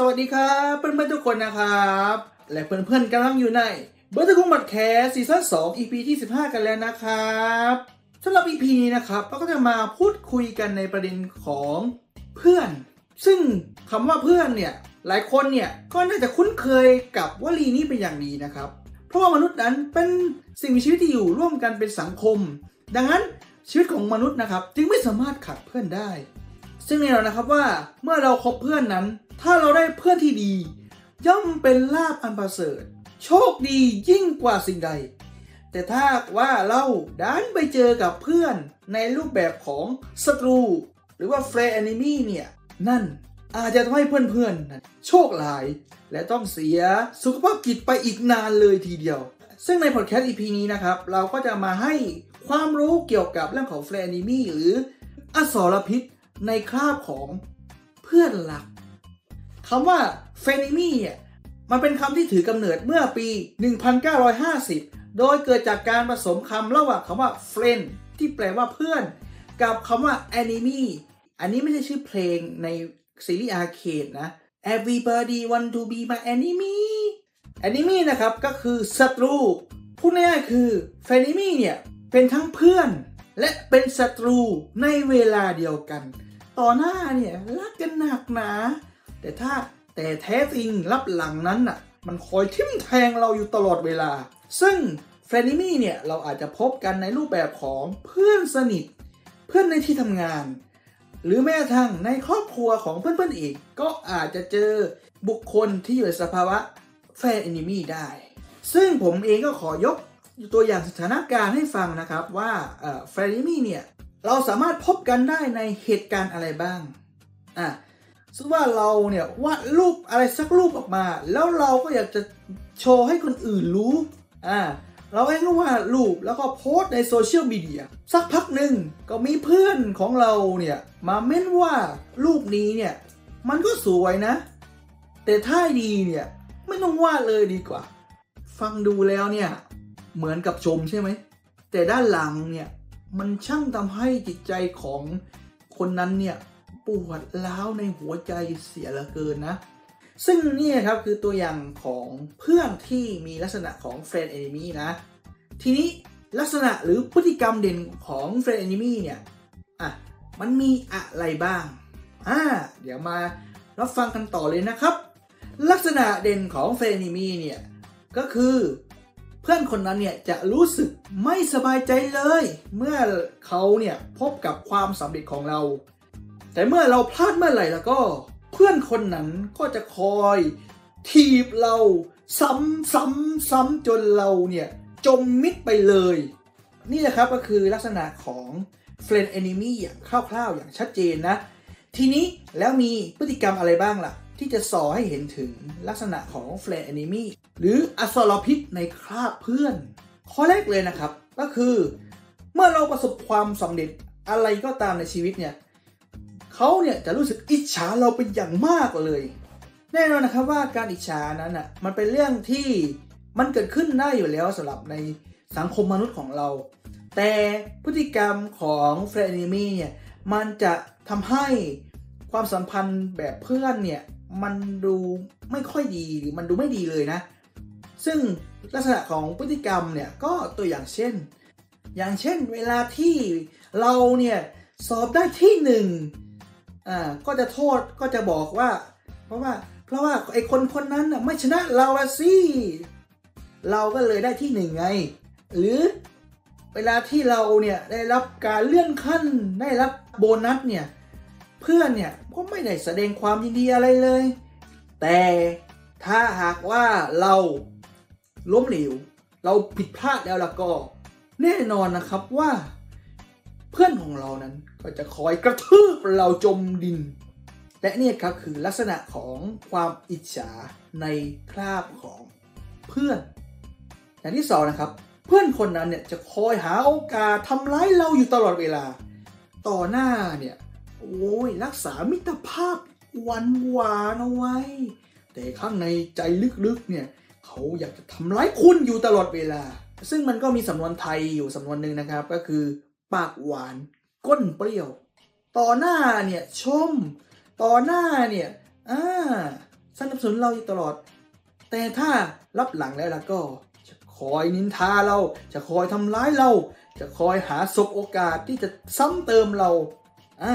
สวัสดีครับเพื่อนๆทุกคนนะครับ และเพื่อนๆกำลังอยู่ในเบอร์ตคุงบัตแคสซีซั่น2 EP ที่ 15 กันแล้วนะครับสำหรับ EP นี้นะครับเราก็จะมาพูดคุยกันในประเด็นของเพื่อน ซึ่งคำว่าเพื่อนเนี่ยหลายคนเนี่ยก็น่าจะคุ้นเคยกับวลีนี้เป็นอย่างดีนะครับ เพราะว่ามนุษย์นั้นเป็นสิ่งมีชีวิตที่อยู่ร่วมกันเป็นสังคม ดังนั้นชีวิตของมนุษย์นะครับ จึงไม่สามารถขาดเพื่อนได้ ซึ่งแน่นอนนะครับว่าเมื่อเราคบเพื่อนนั้น ถ้าเราได้เพื่อนที่ดี ย่อมเป็นลาภอันประเสริฐ โชคดียิ่งกว่าสิ่งใด แต่ถ้าว่าเราดันไปเจอกับเพื่อนในรูปแบบของศัตรู หรือว่าเฟรน e น m y เนี่ย นั่นอาจจะทำให้เพื่อนๆนั้นโชคหลาย และต้องเสียสุขภาพจิตไปอีกนานเลยทีเดียว ซึ่งในพอดแคสต์ EP นี้นะครับ เราก็จะมาให้ความรู้เกี่ยวกับเรื่องของเฟรน e น m y หรืออสรพิษ ในคราบของเพื่อนรักคำว่าเฟนิมี่เนี่ยมันเป็นคำที่ถือกำเนิดเมื่อปี 1950 โดยเกิดจากการผสมคำระหว่างคำว่า friend ที่แปลว่าเพื่อน กับคำว่า enemy อันนี้ไม่ใช่ชื่อเพลงในซีรีส์อาร์เคดนะ everybody want to be my enemy enemy นะครับ ก็คือศัตรู พูดง่ายๆคือ f r e n e m y เนี่ย เป็นทั้งเพื่อน และเป็นศัตรูในเวลาเดียวกัน ต่อหน้าเนี่ยรักกันหนักหนา แต่ถ้าแต่แท้จริงรับหลังนั้นน่ะ มันคอยทิ่มแทงเราอยู่ตลอดเวลา ซึ่งเฟรน e มี่เนี่ย เราอาจจะพบกันในรูปแบบของเพื่อนสนิท เพื่อนในที่ทำงาน หรือแม้กระทั่งในครอบครัวของเพื่อนๆอีก ก็อาจจะเจอบุคคลที่อยู่ในสภาวะแฟน e น e มี่ได้ ซึ่งผมเองก็ขอยกตัวอย่างสถานการณ์ให้ฟังนะครับว่าแฟน e น e มี่เนี่ย เราสามารถพบกันได้ในเหตุการณ์อะไรบ้างอะสมมติว่าเราเนี่ยวาดรูปอะไรสักรูปออกมา แล้วเราก็อยากจะโชว์ให้คนอื่นรู้อ่าเราเองก็วาดรูปแล้วก็โพสต์ในโซเชียลมีเดียสักพักหนึ่งก็มีเพื่อนของเราเนี่ยมาเม้นว่ารูปนี้เนี่ยมันก็สวยนะ แต่ถ้าดีเนี่ยไม่ต้องวาดเลยดีกว่า ฟังดูแล้วเนี่ยเหมือนกับชมใช่ไหม แต่ด้านหลังเนี่ย มันช่างทำให้จิตใจของคนนั้นเนี่ยปวดร้าวในหัวใจเสียเหลือเกินนะ ซึ่งนี่ครับคือตัวอย่างของเพื่อนที่มีลักษณะของ friend enemy นะ ทีนี้ลักษณะหรือพฤติกรรมเด่นของ friend enemy เนี่ยอะมันมีอะไรบ้างอ่าเดี๋ยวมารับฟังกันต่อเลยนะครับ ลักษณะเด่นของ friend enemy เนี่ยก็คือ พื่อนคนนั้นเนี่ยจะรู้สึกไม่สบายใจเลย เมื่อเขาเนี่ยพบกับความสำเร็จของเรา แต่เมื่อเราพลาดเมื่อไหร่แล้วก็ เพื่อนคนนั้นก็จะคอยทีบเรา ซ้ำซ้ำซ้ำจนเราเนี่ยจมมิดไปเลย นี่แหละครับก็คือลักษณะของ friend enemy อย่างคร่าวๆอย่างชัดเจนนะ ทีนี้แล้วมีพฤติกรรมอะไรบ้างล่ะ ที่จะส่อให้เห็นถึงลักษณะของ friend enemy หรืออสรพิษในคราบเพื่อน ข้อแรกเลยนะครับ ก็คือ เมื่อเราประสบความสำเร็จอะไรก็ตามในชีวิตเนี่ยเขาเนี่ยจะรู้สึกอิจฉาเราเป็นอย่างมากเลย แน่นอนนะครับว่าการอิจฉานั้นอะมันเป็นเรื่องที่มันเกิดขึ้นได้อยู่แล้วสำหรับในสังคมมนุษย์ของเรา แต่พฤติกรรมของเฟรนิมีเนี่ยมันจะทำให้ความสัมพันธ์แบบเพื่อนเนี่ย มันดูไม่ค่อยดีหรือมันดูไม่ดีเลยนะ ซึ่งลักษณะของพฤติกรรมเนี่ยก็ตัวอย่างเช่น อย่างเช่นเวลาที่เราเนี่ยสอบได้ที่หนึ่งอ่าก็จะโทษก็จะบอกว่า เพราะว่าเพราะว่าไอ้คนคนนั้นน่ะไม่ชนะเราสิเราก็เลยได้ที่หนึ่งไง หรือเวลาที่เราเนี่ยได้รับการเลื่อนขั้นได้รับโบนัสเนี่ย เพื่อนเนี่ยก็ไม่ได้แสดงความยินดีอะไรเลย แต่ถ้าหากว่าเราล้มเหลวเราผิดพลาดแล้วล่ะก็ แน่นอนนะครับว่า เพื่อนของเรานั้นก็จะคอยกระทืบเราจมดิน และนี่ครับคือลักษณะของความอิจฉาในคราบของเพื่อน อย่างที่สองนะครับ เพื่อนคนนั้นเนี่ยจะคอยหาโอกาสทำร้ายเราอยู่ตลอดเวลา ต่อหน้าเนี่ย โอ้ยรักษามิตรภาพหวานหวานเอาไว้ แต่ข้างในใจลึกๆเนี่ยเขาอยากจะทำร้ายคุณอยู่ตลอดเวลา ซึ่งมันก็มีสำนวนไทยอยู่สำนวนหนึ่งนะครับ ก็คือปากหวานก้นเปรี้ยว ต่อหน้าเนี่ยชม ต่อหน้าเนี่ยอ่าสนุนเราอยู่ตลอด แต่ถ้ารับหลังแล้วล่ะก็จะคอยนินทาเรา จะคอยทำร้ายเรา จะคอยหาศพโอกาสที่จะซ้ำเติมเราอ่า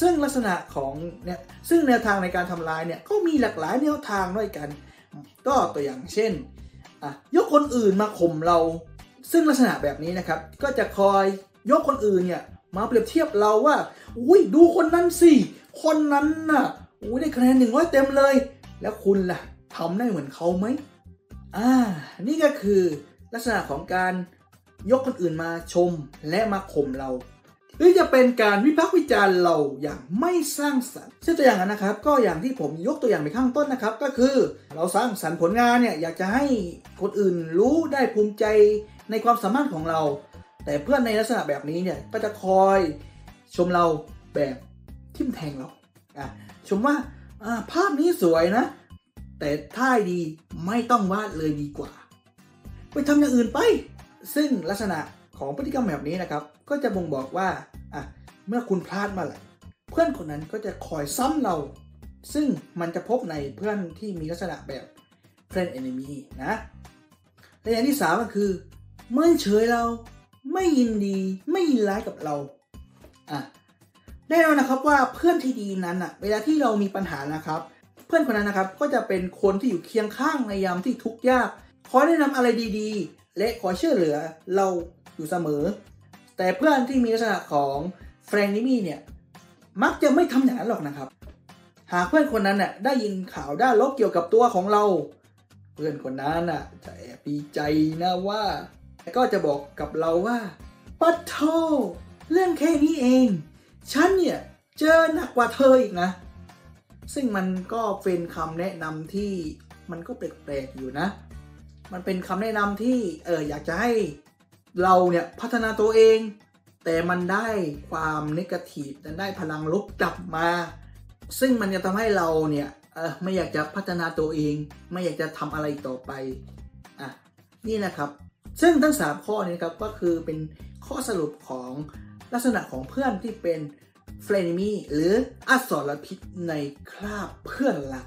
ซึ่งลักษณะของเนี่ยซึ่งแนวทางในการทำร้ายเนี่ยก็มีหลากหลายแนวทางด้วยกัน ก็ตัวอย่างเช่นอะยกคนอื่นมาข่มเรา ซึ่งลักษณะแบบนี้นะครับ ก็จะคอยยกคนอื่นเนี่ยมาเปรียบเทียบเราว่า อุ้ยดูคนนั้นสิคนนั้นน่ะอุ้ยได้คะแนนหนึ่งร้อยเต็มเลย แล้วคุณล่ะทำได้เหมือนเขาไหมอ่านี่ก็คือลักษณะของการยกคนอื่นมาชมและมาข่มเรา รือจะเป็นการวิพากษ์วิจารณ์เราอย่างไม่สร้างสรรค์ซึ่งตัวอย่างนะครับ ก็อย่างที่ผมยกตัวอย่างไปข้างต้นนะครับ ก็คือเราสร้างสรรค์ผลงานเนี่ยอยากจะให้คนอื่นรู้ได้ภูมิใจในความสามารถของเรา แต่เพื่อนในลักษณะแบบนี้เนี่ยก็จะคอยชมเราแบบทิมแทงเราอะชมว่าภาพนี้สวยนะ แต่ท่ายดีไม่ต้องวาดเลยดีกว่า ไปทำอย่างอื่นไป ซึ่งลักษณะของพฤติกรรมแบบนี้นะครับ ก็จะบ่งบอกว่า เมื่อคุณพลาดมาไหร่เพื่อนคนนั้นก็จะคอยซ้ำเรา ซึ่งมันจะพบในเพื่อนที่มีลักษณะแบบ friend enemy นะและอย่างที่สามก็คือ เมื่อเฉยเราไม่ยินดีไม่ยินร้ายกับเราอะแน่นอนนะครับว่าเพื่อนที่ดีนั้นอะเวลาที่เรามีปัญหานะครับ เพื่อนคนนั้นนะครับก็จะเป็นคนที่อยู่เคียงข้างในยามที่ทุกข์ยากคอยแนะนำอะไรดีๆ และขอช่วยเหลือเราอยู่เสมอ แต่เพื่อนที่มีลักษณะของ เฟรนนิมี่เนี่ยมักจะไม่ทำอย่างนั้นหรอกนะครับ หากเพื่อนคนนั้นน่ะได้ยินข่าวด้านลบเกี่ยวกับตัวของเรา เพื่อนคนนั้นน่ะจะแอบดีใจนะว่าก็จะบอกกับเราว่าปัทโทเรื่องแค่นี้เอง ฉันเนี่ยเจอหนักกว่าเธออีกนะ ซึ่งมันก็เป็นคำแนะนำที่มันก็แปลกๆอยู่นะ มันเป็นคำแนะนำที่เอออยากจะให้เราเนี่ยพัฒนาตัวเอง แต่มันได้ความนิกาทีฟได้พลังลบกลับมา ซึ่งมันจะทำให้เราเนี่ยไม่อยากจะพัฒนาตัวเอง ไม่อยากจะทำอะไรต่อไปอะนี่นะครับ ซึ่งทั้ง 3 ข้อนี้ครับก็คือเป็นข้อสรุปของลักษณะของเพื่อนที่เป็นเฟรนมีหรืออสรพิษในคราบเพื่อนรัก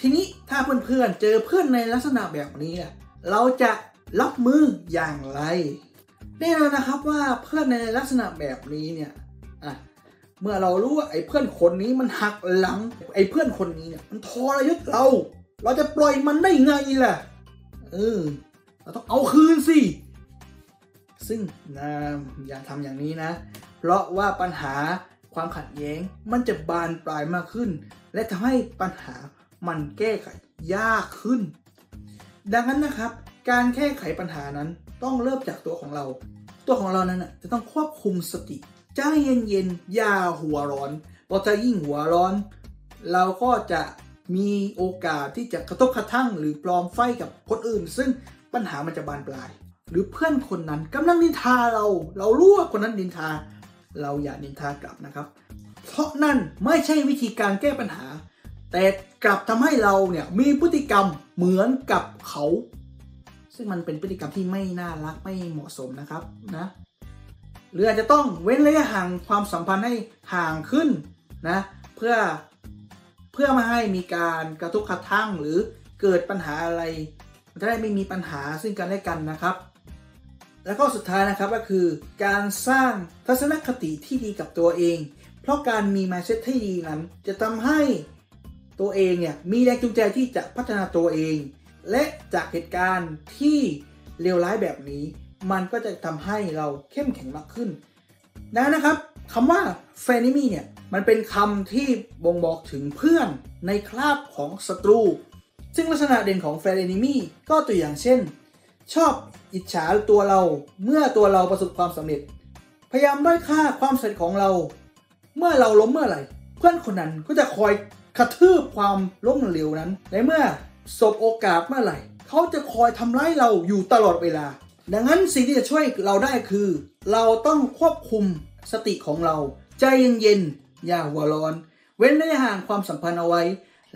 ทีนี้ถ้าเพื่อนๆเจอเพื่อนในลักษณะแบบนี้ เราจะรับมืออย่างไร แน่นอนนะครับว่าเพื่อนในลักษณะแบบนี้เนี่ยอะเมื่อเรารู้ว่าไอ้เพื่อนคนนี้มันหักหลัง ไอ้เพื่อนคนนี้เนี่ยมันทรยศเรา เราจะปล่อยมันได้ไงล่ะเออเราต้องเอาคืนสิซึ่งนะอย่าทำอย่างนี้นะ เพราะว่าปัญหาความขัดแย้งมันจะบานปลายมากขึ้น และทำให้ปัญหามันแก้ไขยากขึ้น ดังนั้นนะครับ การแก้ไขปัญหานั้น ต้องเริ่มจากตัวของเรา ตัวของเรานั้นนะจะต้องควบคุมสติใจเย็นๆอย่าหัวร้อนเพราะถ้ายิ่งหัวร้อน เราก็จะมีโอกาสที่จะกระทบกระทั่งหรือปลอมไฟกับคนอื่น ซึ่งปัญหามันจะบานปลาย หรือเพื่อนคนนั้นกำลังนินทาเรา เรารู้ว่าคนนั้นนินทา เราอย่านินทากลับนะครับ เพราะนั่นไม่ใช่วิธีการแก้ปัญหา แต่กลับทำให้เราเนี่ยมีพฤติกรรมเหมือนกับเขา ซึ่งมันเป็นพฤติกรรมที่ไม่น่ารักไม่เหมาะสมนะครับนะหรืออาจจะต้องเว้นระยะห่างความสัมพันธ์ให้ห่างขึ้นนะเพื่อเพื่อไมาให้มีการกระทบกระทั่งหรือเกิดปัญหาอะไรมันจะได้ไม่มีปัญหาซึ่งกันและกันนะครับ แล้วก็สุดท้ายนะครับก็คือการสร้างทัศนคติที่ดีกับตัวเอง เพราะการมี mindset ที่ดีนั้น จะทำให้ตัวเองเนี่ยมีแรงจูงใจที่จะพัฒนาตัวเอง และจากเหตุการณ์ที่เลวร้ายแบบนี้ มันก็จะทำให้เราเข้มแข็งมากขึ้นนั้นะครับคำว่า f r e n e m y เนี่ย มันเป็นคำที่บ่งบอกถึงเพื่อนในคราบของศัตรู ซึ่งลักษณะเด่นของ f r e n e m y ก็ตัวอย่างเช่น ชอบอิจฉาตัวเราเมื่อตัวเราประสบความสำเร็จ พยายามด้อยค่าความสำเร็จของเรา เมื่อเราล้มเมื่อไหร่ เพื่อนคนนั้นก็จะคอยกระทืบความล้มเหลวนั้นในเมื่อ สบโอกาสเมื่อไหร่ เขาจะคอยทำร้ายเราอยู่ตลอดเวลา ดังนั้นสิ่งที่จะช่วยเราได้คือ เราต้องควบคุมสติของเรา ใจเย็นๆอย่าหัวร้อน เว้นระยะห่างความสัมพันธ์เอาไว้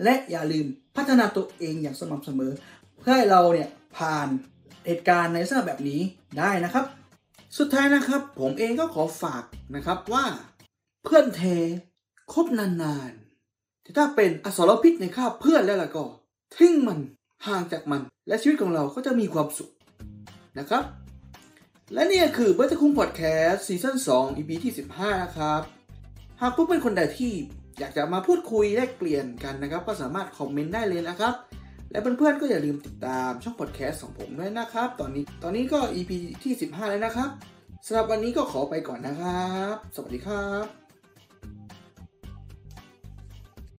และอย่าลืมพัฒนาตัวเองอย่างสม่ำเสมอ เพื่อให้เราเนี่ยผ่านเหตุการณ์ในลักษณะแบบนี้ได้นะครับ สุดท้ายนะครับผมเองก็ขอฝากนะครับว่า เพื่อนแท้คบนานๆแต่ถ้าเป็นอสรพิษในคราบเพื่อนแล้วล่ะก็ ทิ้งมันห่างจากมัน และชีวิตของเราก็จะมีความสุขนะครับ และนี่คือเบิร์ตคุงพอดแคสต์ season 2 EP ที่ 15 นะครับ หากเพื่อนๆคนใดที่อยากจะมาพูดคุยแลกเปลี่ยนกันนะครับ ก็สามารถ comment ได้เลยนะครับ และเพื่อนๆก็อย่าลืมติดตามช่องพอดแคสต์ของผมด้วยนะครับ ตอนนี้ตอนนี้ก็ EP ที่ 15 แล้วนะครับสำหรับวันนี้ก็ขอไปก่อนนะครับ สวัสดีครับ